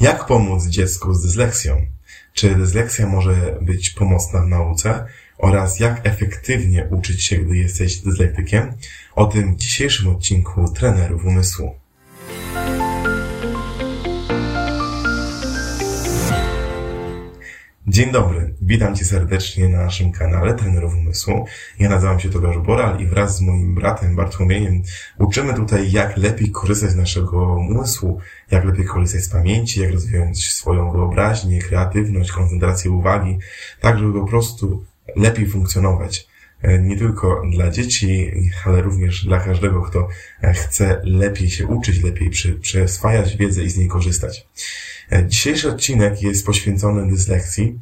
Jak pomóc dziecku z dysleksją? Czy dysleksja może być pomocna w nauce? Oraz jak efektywnie uczyć się, gdy jesteś dyslektykiem? O tym w dzisiejszym odcinku Trenerów Umysłu. Dzień dobry, witam Cię serdecznie na naszym kanale Trenerów Umysłu. Ja nazywam się Tobiasz Boral i wraz z moim bratem Bartłomiejem uczymy tutaj, jak lepiej korzystać z naszego umysłu, jak lepiej korzystać z pamięci, jak rozwijać swoją wyobraźnię, kreatywność, koncentrację uwagi, tak żeby po prostu lepiej funkcjonować. E, nie tylko dla dzieci, ale również dla każdego, kto e, chce lepiej się uczyć, lepiej przyswajać wiedzę i z niej korzystać. E, dzisiejszy odcinek jest poświęcony dyslekcji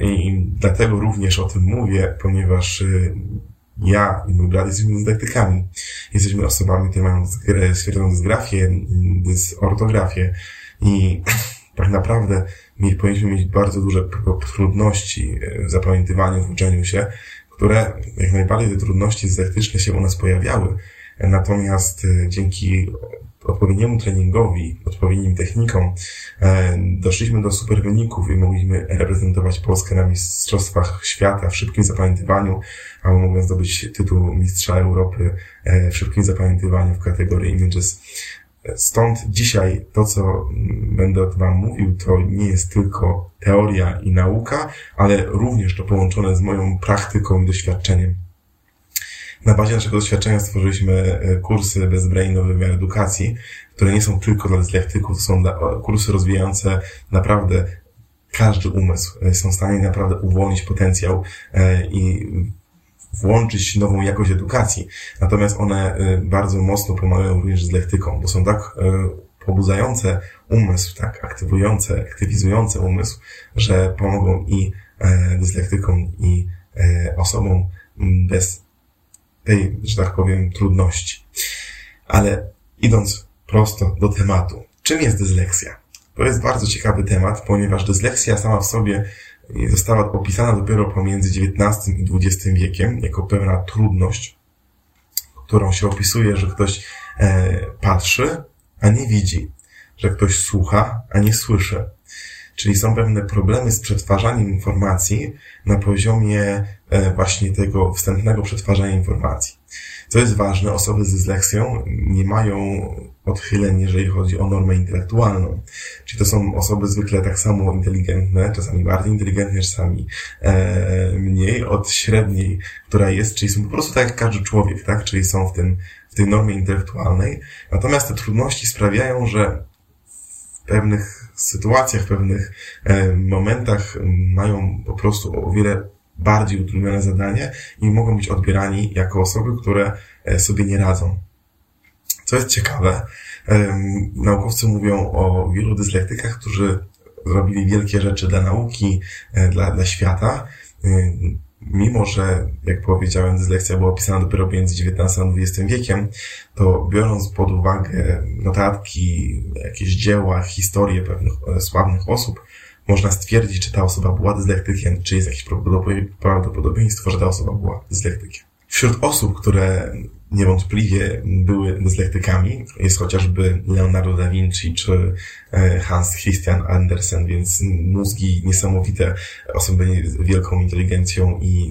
i dlatego również o tym mówię, ponieważ ja i mój brat jesteśmy dyslektykami. Jesteśmy osobami, które mają stwierdzoną dysgrafię, dysortografię i tak naprawdę powinniśmy mieć bardzo duże trudności w zapamiętywaniu, w uczeniu się, które jak najbardziej te trudności dydaktyczne się u nas pojawiały. Natomiast e, dzięki odpowiedniemu treningowi, odpowiednim technikom e, doszliśmy do super wyników i mogliśmy reprezentować Polskę na Mistrzostwach Świata w szybkim zapamiętywaniu, albo mogłem zdobyć tytuł Mistrza Europy e, w szybkim zapamiętywaniu w kategorii Images. Stąd dzisiaj to, co będę Wam mówił, to nie jest tylko teoria i nauka, ale również to połączone z moją praktyką i doświadczeniem. Na bazie naszego doświadczenia stworzyliśmy e, kursy bezbrainowe wymiar edukacji, które nie są tylko dla dyslektyków, to są kursy rozwijające naprawdę każdy umysł. E, są w stanie naprawdę uwolnić potencjał e, i włączyć nową jakość edukacji. Natomiast one y, bardzo mocno pomagają również z lektyką, bo są tak y, pobudzające umysł, tak aktywujące, aktywizujące umysł, że pomogą i e, dyslektykom, i e, osobom bez tej, że tak powiem, trudności. Ale idąc prosto do tematu. Czym jest dysleksja? To jest bardzo ciekawy temat, ponieważ dysleksja sama w sobie została opisana dopiero pomiędzy XIX i XX wiekiem jako pewna trudność, którą się opisuje, że ktoś e, patrzy, a nie widzi, że ktoś słucha, a nie słyszy. Czyli są pewne problemy z przetwarzaniem informacji na poziomie e, właśnie tego wstępnego przetwarzania informacji. Co jest ważne, osoby z dysleksją nie mają odchyleń, jeżeli chodzi o normę intelektualną. Czyli to są osoby zwykle tak samo inteligentne, czasami bardziej inteligentne, czasami e, mniej od średniej, która jest, czyli są po prostu tak jak każdy człowiek, tak? Czyli są w tym, w tej normie intelektualnej. Natomiast te trudności sprawiają, że w pewnych sytuacjach, w pewnych e, momentach mają po prostu o wiele bardziej utrudnione zadanie i mogą być odbierani jako osoby, które e, sobie nie radzą. Co jest ciekawe, naukowcy mówią o wielu dyslektykach, którzy zrobili wielkie rzeczy dla nauki, e, dla, dla świata, mimo że, jak powiedziałem, dyslekcja była opisana dopiero między XIX a XX wiekiem, to biorąc pod uwagę notatki, jakieś dzieła, historie pewnych e, sławnych osób, można stwierdzić, czy ta osoba była dyslektykiem, czy jest jakieś prawdopodobieństwo, że ta osoba była dyslektykiem. Wśród osób, które niewątpliwie były dyslektykami, jest chociażby Leonardo da Vinci czy e, Hans Christian Andersen, więc mózgi niesamowite, osoby z wielką inteligencją i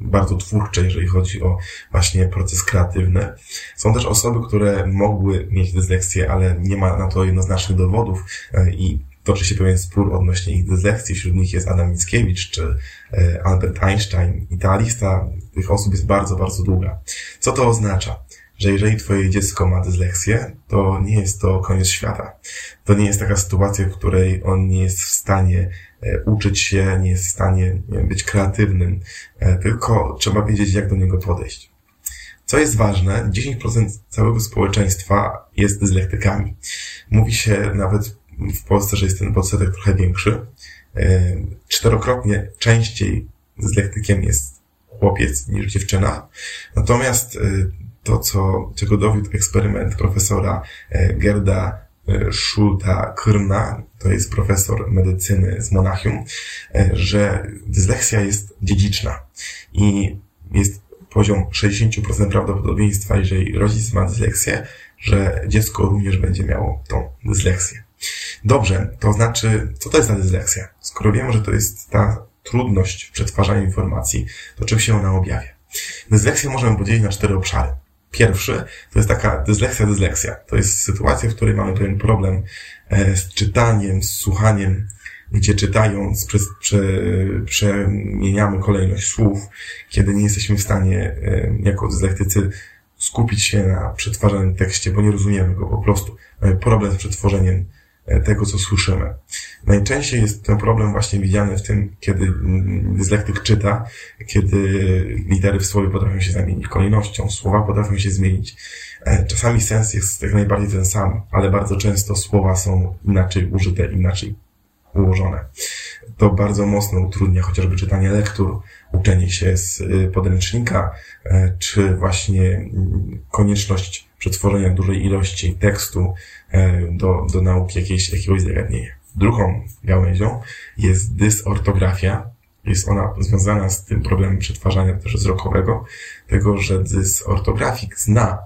bardzo twórcze, jeżeli chodzi o właśnie proces kreatywny. Są też osoby, które mogły mieć dysleksję, ale nie ma na to jednoznacznych dowodów e, i toczy się pewien spór odnośnie ich dyslekcji. Wśród nich jest Adam Mickiewicz czy e, Albert Einstein. I ta lista tych osób jest bardzo, bardzo długa. Co to oznacza? Że jeżeli twoje dziecko ma dysleksję, to nie jest to koniec świata. To nie jest taka sytuacja, w której on nie jest w stanie e, uczyć się, nie jest w stanie być kreatywnym, e, tylko trzeba wiedzieć, jak do niego podejść. Co jest ważne, 10% całego społeczeństwa jest dyslektykami. Mówi się nawet w Polsce, że jest ten odsetek trochę większy. E, czterokrotnie częściej z lektykiem jest chłopiec niż dziewczyna. Natomiast e, to, co, czego dowiódł eksperyment profesora e, Gerda Schulta Krna, to jest profesor medycyny z Monachium, że dysleksja jest dziedziczna i jest poziom 60% prawdopodobieństwa, jeżeli rodzic ma dysleksję, że dziecko również będzie miało tą dysleksję. Dobrze, to znaczy, co to jest ta dysleksja? Skoro wiemy, że to jest ta trudność w przetwarzaniu informacji, to czym się ona objawia? Dysleksję możemy podzielić na cztery obszary. Pierwszy to jest taka dysleksja, dysleksja. To jest sytuacja, w której mamy pewien problem e, z czytaniem, z słuchaniem, gdzie czytając prze, prze, przemieniamy kolejność słów, kiedy nie jesteśmy w stanie e, jako dyslektycy skupić się na przetwarzanym tekście, bo nie rozumiemy go po prostu. Mamy problem z przetworzeniem tego, co słyszymy. Najczęściej jest ten problem właśnie widziany w tym, kiedy mm, dyslektyk czyta, kiedy litery w słowie potrafią się zamienić kolejnością, słowa potrafią się zmienić. E, czasami sens jest jak najbardziej ten sam, ale bardzo często słowa są inaczej użyte, inaczej ułożone. To bardzo mocno utrudnia chociażby czytanie lektur, uczenie się z y, podręcznika, e, czy właśnie mm, konieczność przetworzenia dużej ilości tekstu e, do, do nauki jakiejś, jakiegoś zagadnienia. Drugą gałęzią jest dysortografia. Jest ona związana z tym problemem przetwarzania też wzrokowego, tego, że dysortografik zna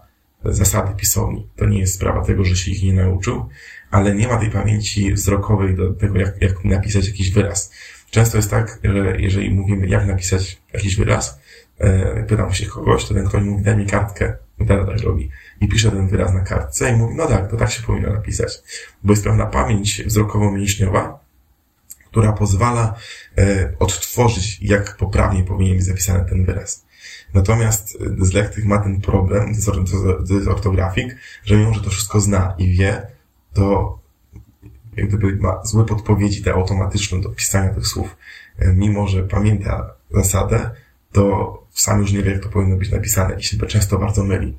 zasady pisowni. To nie jest sprawa tego, że się ich nie nauczył, ale nie ma tej pamięci wzrokowej do tego, jak, jak napisać jakiś wyraz. Często jest tak, że jeżeli mówimy, jak napisać jakiś wyraz, e, pytam się kogoś, to ten ktoś mówi, daj mi kartkę, tak robi. I pisze ten wyraz na kartce i mówi, no tak, to tak się powinno napisać. Bo jest pewna pamięć wzrokowo-mięśniowa, która pozwala e, odtworzyć, jak poprawnie powinien być zapisany ten wyraz. Natomiast dyslektyk ma ten problem, dysortografik, że mimo, że to wszystko zna i wie, to jak gdyby ma złe podpowiedzi te automatyczne do pisania tych słów. E, mimo, że pamięta zasadę, to sam już nie wie, jak to powinno być napisane i się często bardzo myli.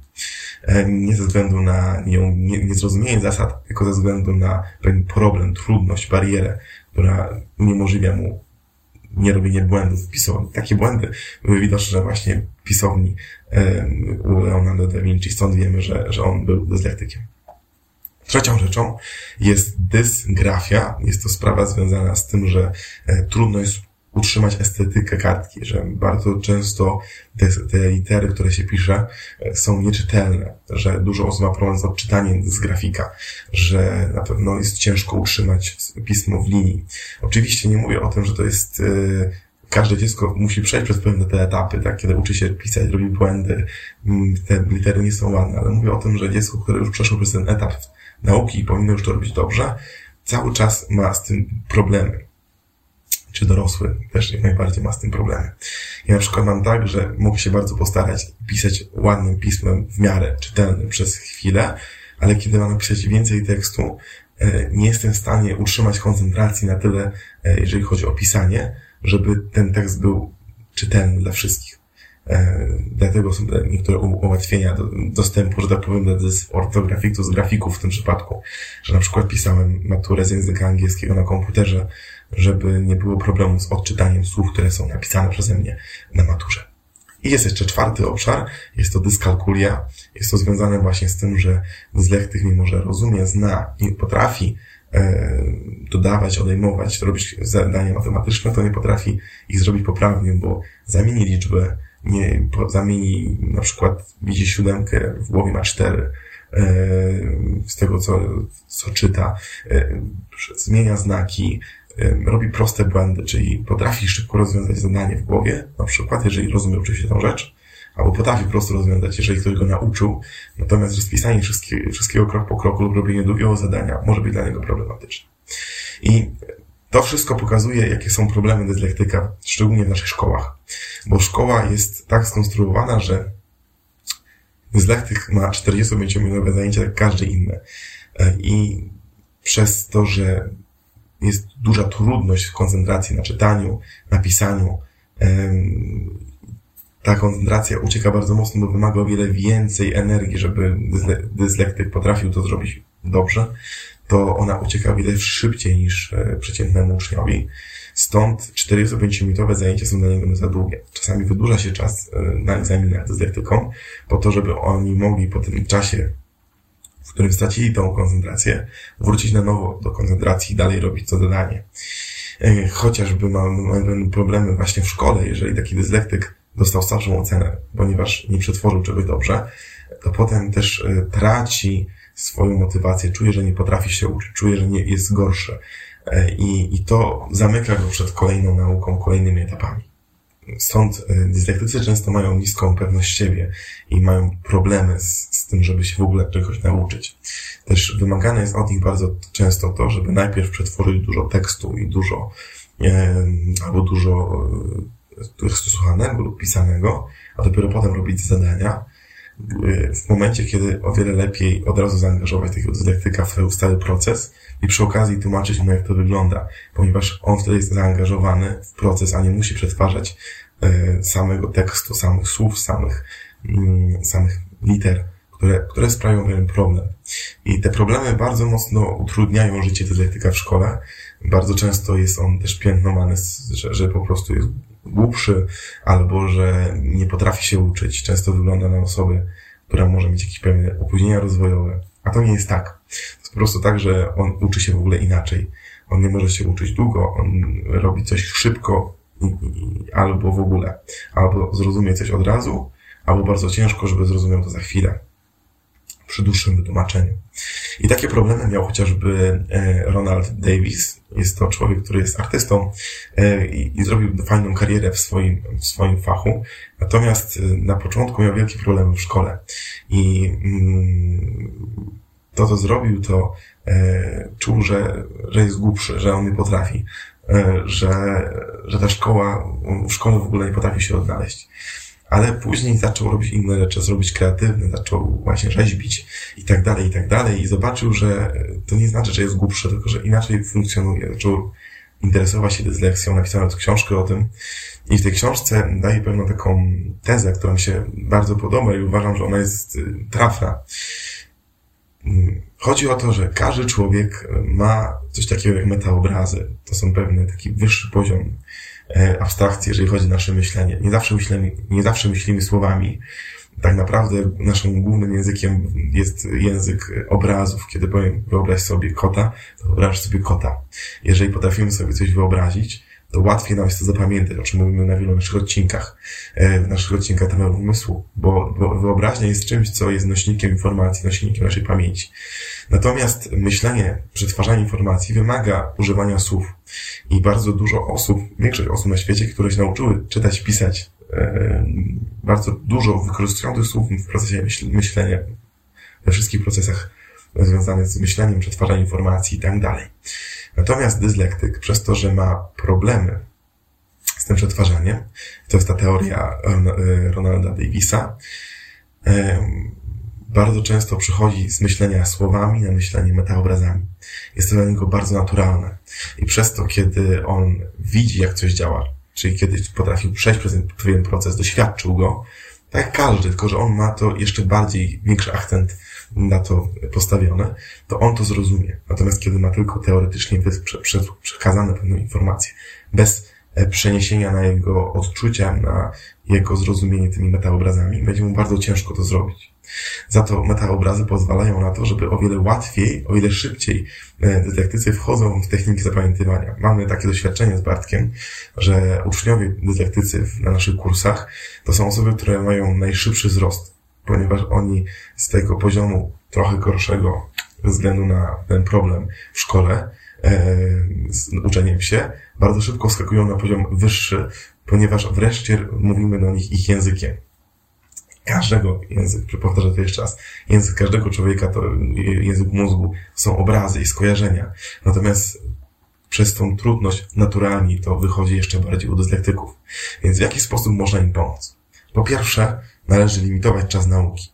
Nie ze względu na nie, nie, niezrozumienie zasad, tylko ze względu na pewien problem, trudność, barierę, która uniemożliwia mu nie robienie błędów w pisowni. Takie błędy były widoczne właśnie w pisowni u Leonardo da Vinci, stąd wiemy, że, że on był dyslektykiem. Trzecią rzeczą jest dysgrafia. Jest to sprawa związana z tym, że e, trudno jest utrzymać estetykę kartki, że bardzo często te, te litery, które się pisze, e, są nieczytelne, że dużo osób ma problem z odczytaniem z grafika, że na pewno jest ciężko utrzymać pismo w linii. Oczywiście nie mówię o tym, że to jest yy, każde dziecko musi przejść przez pewne te etapy, tak, kiedy uczy się pisać, robi błędy, mm, te litery nie są ładne, ale mówię o tym, że dziecko, które już przeszło przez ten etap nauki i powinno już to robić dobrze, cały czas ma z tym problemy. Czy dorosły też jak najbardziej ma z tym problemy. Ja na przykład mam tak, że mogę się bardzo postarać pisać ładnym pismem w miarę czytelnym przez chwilę, ale kiedy mam napisać więcej tekstu, e, nie jestem w stanie utrzymać koncentracji na tyle, e, jeżeli chodzi o pisanie, żeby ten tekst był czytelny dla wszystkich. E, dlatego są niektóre ułatwienia do, dostępu, że tak powiem, do ortografików, z grafików w tym przypadku, że na przykład pisałem maturę z języka angielskiego na komputerze, żeby nie było problemu z odczytaniem słów, które są napisane przeze mnie na maturze. I jest jeszcze czwarty obszar, jest to dyskalkulia. Jest to związane właśnie z tym, że dyslektyk, mimo że rozumie, zna i potrafi e, dodawać, odejmować, robić zadania matematyczne, to nie potrafi ich zrobić poprawnie, bo zamieni liczbę nie zamieni, na przykład widzi siódemkę, w głowie ma cztery, e, z tego, co, co czyta, e, zmienia znaki, e, robi proste błędy, czyli potrafi szybko rozwiązać zadanie w głowie, na przykład, jeżeli rozumie oczywiście tą rzecz, albo potrafi prosto rozwiązać, jeżeli ktoś go nauczył, natomiast rozpisanie wszystkiego, wszystkiego krok po kroku lub robienie długiego zadania może być dla niego problematyczne. I to wszystko pokazuje, jakie są problemy dyslektyka, szczególnie w naszych szkołach. Bo szkoła jest tak skonstruowana, że dyslektyk ma 45-minutowe zajęcia jak każdy inny. E, I przez to, że jest duża trudność w koncentracji na czytaniu, na pisaniu, ta koncentracja ucieka bardzo mocno, bo wymaga o wiele więcej energii, żeby dyslektyk potrafił to zrobić dobrze to ona ucieka wiele szybciej niż e, przeciętnemu uczniowi. Stąd 45-minutowe zajęcia są dla niego za długie. Czasami wydłuża się czas e, na egzaminach z dydaktyką, po to, żeby oni mogli po tym czasie, w którym stracili tą koncentrację, wrócić na nowo do koncentracji i dalej robić to zadanie. E, chociażby mamy problemy właśnie w szkole, jeżeli taki dyslektyk dostał starszą ocenę, ponieważ nie przetworzył czegoś dobrze, to potem też traci swoją motywację, czuje, że nie potrafi się uczyć, czuje, że nie jest gorszy. E, I, I to zamyka go przed kolejną nauką, kolejnymi etapami. Stąd e, dyslektycy często mają niską pewność siebie i mają problemy z, z tym, żeby się w ogóle czegoś nauczyć. Też wymagane jest od nich bardzo często to, żeby najpierw przetworzyć dużo tekstu i dużo, e, albo dużo e, słuchanego lub pisanego, a dopiero potem robić zadania, w momencie, kiedy o wiele lepiej od razu zaangażować takiego dydaktyka w stały proces i przy okazji tłumaczyć mu, jak to wygląda, ponieważ on wtedy jest zaangażowany w proces, a nie musi przetwarzać e, samego tekstu, samych słów, samych, mm, samych liter, które, które sprawiają pewien problem. I te problemy bardzo mocno utrudniają życie dydaktyka w szkole. Bardzo często jest on też piętnowany, że, że po prostu jest głupszy, albo że nie potrafi się uczyć. Często wygląda na osobę, która może mieć jakieś pewne opóźnienia rozwojowe. A to nie jest tak. To jest po prostu tak, że on uczy się w ogóle inaczej. On nie może się uczyć długo, on robi coś szybko albo w ogóle. Albo zrozumie coś od razu, albo bardzo ciężko, żeby zrozumiał to za chwilę przy dłuższym wytłumaczeniu. I takie problemy miał chociażby e, Ronald Davis. Jest to człowiek, który jest artystą e, i zrobił fajną karierę w swoim, w swoim fachu. Natomiast e, na początku miał wielkie problemy w szkole. I mm, to, co zrobił, to czuł, że, że jest głupszy, że on nie potrafi, że, że ta szkoła, w szkole w ogóle nie potrafi się odnaleźć ale później zaczął robić inne rzeczy, zrobić kreatywne, zaczął właśnie rzeźbić i tak dalej, i tak dalej i zobaczył, że to nie znaczy, że jest głupszy, tylko że inaczej funkcjonuje. Zaczął interesować się dysleksją, napisał książkę o tym i w tej książce daje pewną taką tezę, która mi się bardzo podoba i uważam, że ona jest y, trafna. Mm, chodzi o to, że każdy człowiek ma coś takiego jak metaobrazy. To są pewne taki wyższy poziom abstrakcji, jeżeli chodzi o nasze myślenie. Nie zawsze myślimy, nie zawsze myślimy słowami. Tak naprawdę naszym głównym językiem jest język obrazów. Kiedy powiem wyobraź sobie kota, to wyobraź sobie kota. Jeżeli potrafimy sobie coś wyobrazić, to łatwiej nam jest to zapamiętać, o czym mówimy na wielu naszych odcinkach, e, w naszych odcinkach tematów umysłu, bo, bo wyobraźnia jest czymś, co jest nośnikiem informacji, nośnikiem naszej pamięci. Natomiast myślenie, przetwarzanie informacji wymaga używania słów. I bardzo dużo osób, większość osób na świecie, które się nauczyły czytać, pisać, e, bardzo dużo wykorzystują tych słów w procesie myślenia, we wszystkich procesach związanych z myśleniem, przetwarzaniem informacji i tak dalej. Natomiast dyslektyk, przez to, że ma problemy z tym przetwarzaniem, to jest ta teoria e, Ronalda Davisa, bardzo często przychodzi z myślenia słowami na myślenie metaobrazami. Jest to dla niego bardzo naturalne. I przez to, kiedy on widzi, jak coś działa, czyli kiedy potrafił przejść przez pewien proces, doświadczył go, tak jak każdy, tylko że on ma to jeszcze bardziej, większy akcent na to postawione, to on to zrozumie. Natomiast kiedy ma tylko teoretycznie przekazane pewną informację, bez e, przeniesienia na jego odczucia, na jego zrozumienie tymi metaobrazami, będzie mu bardzo ciężko to zrobić. Za to metaobrazy pozwalają na to, żeby o wiele łatwiej, o wiele szybciej e, detektycy wchodzą w techniki zapamiętywania. Mamy takie doświadczenie z Bartkiem, że uczniowie detektycy na naszych kursach to są osoby, które mają najszybszy wzrost, ponieważ oni z tego poziomu trochę gorszego ze względu na ten problem w szkole, e, z uczeniem się, bardzo szybko skakują na poziom wyższy, ponieważ wreszcie mówimy do nich ich językiem każdego języka, powtarzam to jeszcze raz, język każdego człowieka to język mózgu, są obrazy i skojarzenia. Natomiast przez tą trudność naturalnie to wychodzi jeszcze bardziej u dyslektyków. Więc w jaki sposób można im pomóc? Po pierwsze, należy limitować czas nauki.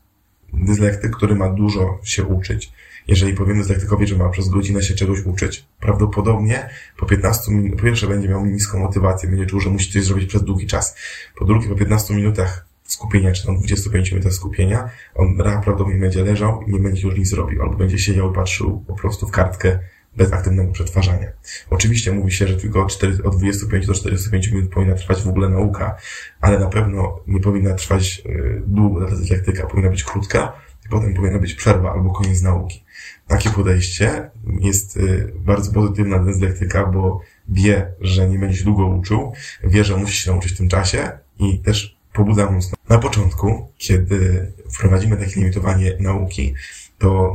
Dyslektyk, który ma dużo się uczyć, jeżeli powiemy dyslektykowi, że ma przez godzinę się czegoś uczyć, prawdopodobnie po 15 minutach, po pierwsze będzie miał niską motywację, będzie czuł, że musi coś zrobić przez długi czas. Po drugie, po 15 minutach skupienia, czy tam 25 minut skupienia, on prawdopodobnie będzie leżał i nie będzie już nic zrobił, albo będzie siedział i patrzył po prostu w kartkę bez aktywnego przetwarzania. Oczywiście mówi się, że tylko 4, od 25 do 45 minut powinna trwać w ogóle nauka, ale na pewno nie powinna trwać y, długo ta dyslektyka, powinna być krótka i potem powinna być przerwa albo koniec nauki. Takie podejście jest y, bardzo pozytywna dla dyslektyka, bo wie, że nie będzie się długo uczył, wie, że musi się nauczyć w tym czasie i też pobudza mocno. Na początku, kiedy wprowadzimy takie limitowanie nauki, to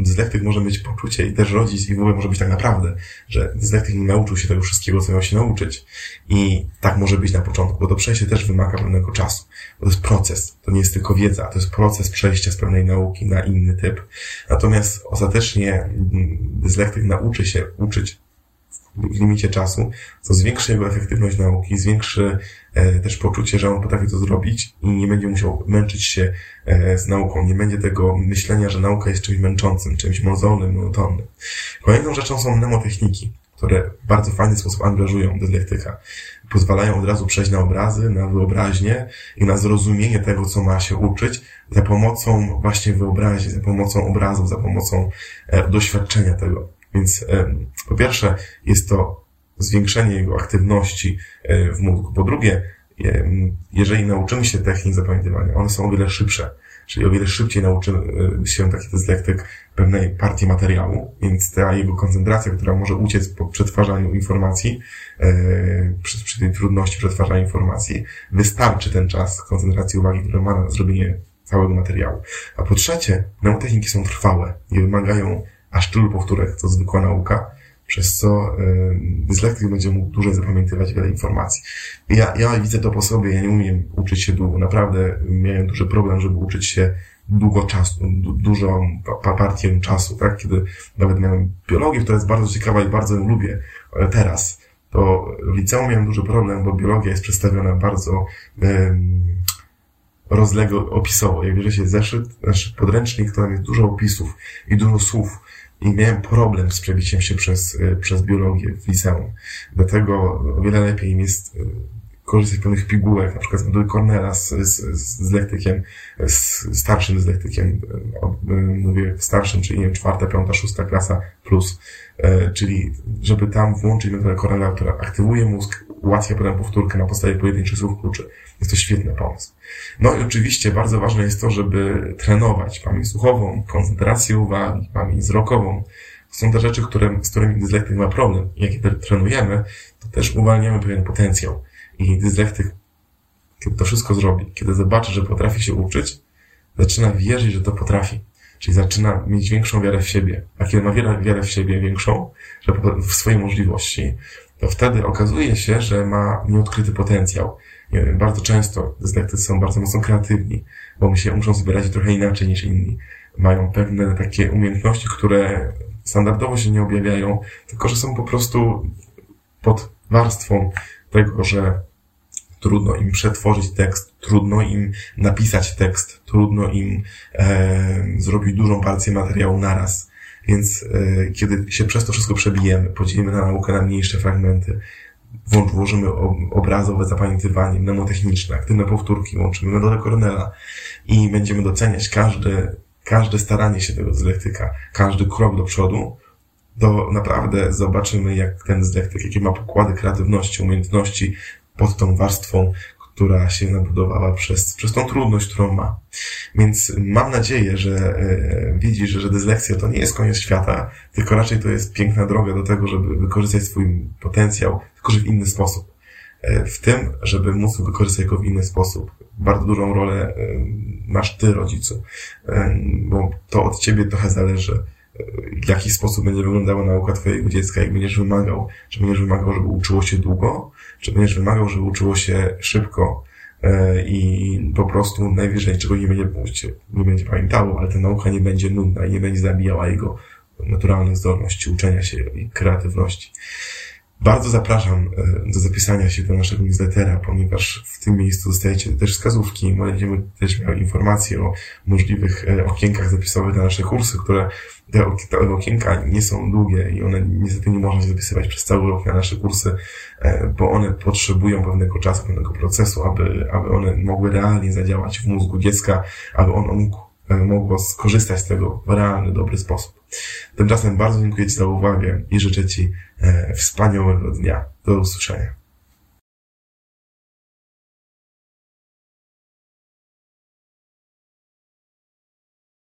dyslektyk może mieć poczucie i też rodzic i w ogóle może być tak naprawdę, że dyslektyk nie nauczył się tego wszystkiego, co miał się nauczyć. I tak może być na początku, bo to przejście też wymaga pewnego czasu. Bo to jest proces, to nie jest tylko wiedza, to jest proces przejścia z pewnej nauki na inny typ. Natomiast ostatecznie mm, dyslektyk nauczy się uczyć w limicie czasu, co zwiększy jego efektywność nauki, zwiększy e, też poczucie, że on potrafi to zrobić i nie będzie musiał męczyć się e, z nauką. Nie będzie tego myślenia, że nauka jest czymś męczącym, czymś mozolnym, monotonnym. Kolejną rzeczą są mnemotechniki, które w bardzo fajny sposób angażują dyslektyka. Pozwalają od razu przejść na obrazy, na wyobraźnię i na zrozumienie tego, co ma się uczyć za pomocą właśnie wyobraźni, za pomocą obrazów, za pomocą e, doświadczenia tego. Więc po pierwsze jest to zwiększenie jego aktywności e, w mózgu. Po drugie, jeżeli nauczymy się technik zapamiętywania, one są o wiele szybsze, czyli o wiele szybciej nauczymy e, się taki dyslektyk pewnej partii materiału, więc ta jego koncentracja, która może uciec po przetwarzaniu informacji, e, przy, przy tej trudności przetwarzania informacji, wystarczy ten czas koncentracji uwagi, który ma na zrobienie całego materiału. A po trzecie, mnemotechniki są trwałe i wymagają aż tylu powtórek, co zwykła nauka, przez co y, dyslektyk będzie mógł dłużej zapamiętywać wiele informacji. Ja, ja widzę to po sobie, ja nie umiem uczyć się długo. Naprawdę miałem duży problem, żeby uczyć się długo czasu, du, dużą partię czasu, tak? Kiedy nawet miałem biologię, która jest bardzo ciekawa i bardzo ją lubię teraz, to w liceum miałem duży problem, bo biologia jest przedstawiona bardzo um, rozległo opisowo. Jak się zeszyt, znaczy podręcznik, to tam jest dużo opisów i dużo słów i miałem problem z przebiciem się przez, y, przez biologię w liceum. Dlatego o wiele lepiej mi jest y, korzystać z pewnych pigułek, na przykład z metody Cornela z, z, z lektykiem, z starszym z lektykiem, y, mówię starszym, czyli nie wiem, czwarta, piąta, szósta klasa plus, czyli żeby tam włączyć metodę Cornela, która aktywuje mózg, ułatwia potem powtórkę na podstawie pojedynczych słów kluczy. Jest to świetny pomysł. No i oczywiście bardzo ważne jest to, żeby trenować pamięć słuchową, koncentrację uwagi, pamięć wzrokową. Są te rzeczy, które, z którymi dyslektyk ma problem. Jak je trenujemy, to też uwalniamy pewien potencjał. I dyslektyk, kiedy to wszystko zrobi, kiedy zobaczy, że potrafi się uczyć, zaczyna wierzyć, że to potrafi. Czyli zaczyna mieć większą wiarę w siebie. A kiedy ma wiarę, wiarę w siebie większą, że w swoje możliwości, to wtedy okazuje się, że ma nieodkryty potencjał nie wiem, bardzo często dyslektycy są bardzo mocno kreatywni, bo my się muszą zbierać trochę inaczej niż inni. Mają pewne takie umiejętności, które standardowo się nie objawiają, tylko że są po prostu pod warstwą tego, że trudno im przetworzyć tekst, trudno im napisać tekst, trudno im e, zrobić dużą partię materiału naraz. Więc e, kiedy się przez to wszystko przebijemy, podzielimy na naukę na mniejsze fragmenty, włożymy obrazowe zapamiętywanie, mnemotechniczne, aktywne powtórki, łączymy metodę Cornela i będziemy doceniać każde, każde staranie się tego zlektyka, każdy krok do przodu, to naprawdę zobaczymy, jak ten zlektyk, jakie ma pokłady kreatywności, umiejętności pod tą warstwą, która się nabudowała przez, przez tą trudność, którą ma. Więc mam nadzieję, że e, widzisz, że dyslekcja to nie jest koniec świata, tylko raczej to jest piękna droga do tego, żeby wykorzystać swój potencjał, tylko że w inny sposób. E, w tym, żeby móc wykorzystać go w inny sposób. Bardzo dużą rolę e, masz ty, rodzicu, bo to od ciebie trochę zależy w jaki sposób będzie wyglądała nauka twojego dziecka, jak będziesz wymagał, czy będziesz wymagał, żeby uczyło się długo, czy będziesz wymagał, żeby uczyło się szybko i po prostu najwyżej czego nie będzie, nie będzie pamiętało, ale ta nauka nie będzie nudna i nie będzie zabijała jego naturalnych zdolności uczenia się i kreatywności. Bardzo zapraszam e, do zapisania się do naszego newslettera, ponieważ w tym miejscu dostajecie też wskazówki. Będziemy też miały informacje o możliwych e, okienkach zapisowych na nasze kursy, które te okienka nie są długie i one niestety nie można się zapisywać przez cały rok na nasze kursy, e, bo one potrzebują pewnego czasu, pewnego procesu, aby, aby one mogły realnie zadziałać w mózgu dziecka, aby on mógł mogło skorzystać z tego w realny, dobry sposób. Tymczasem bardzo dziękuję Ci za uwagę i życzę Ci e, wspaniałego dnia. Do usłyszenia.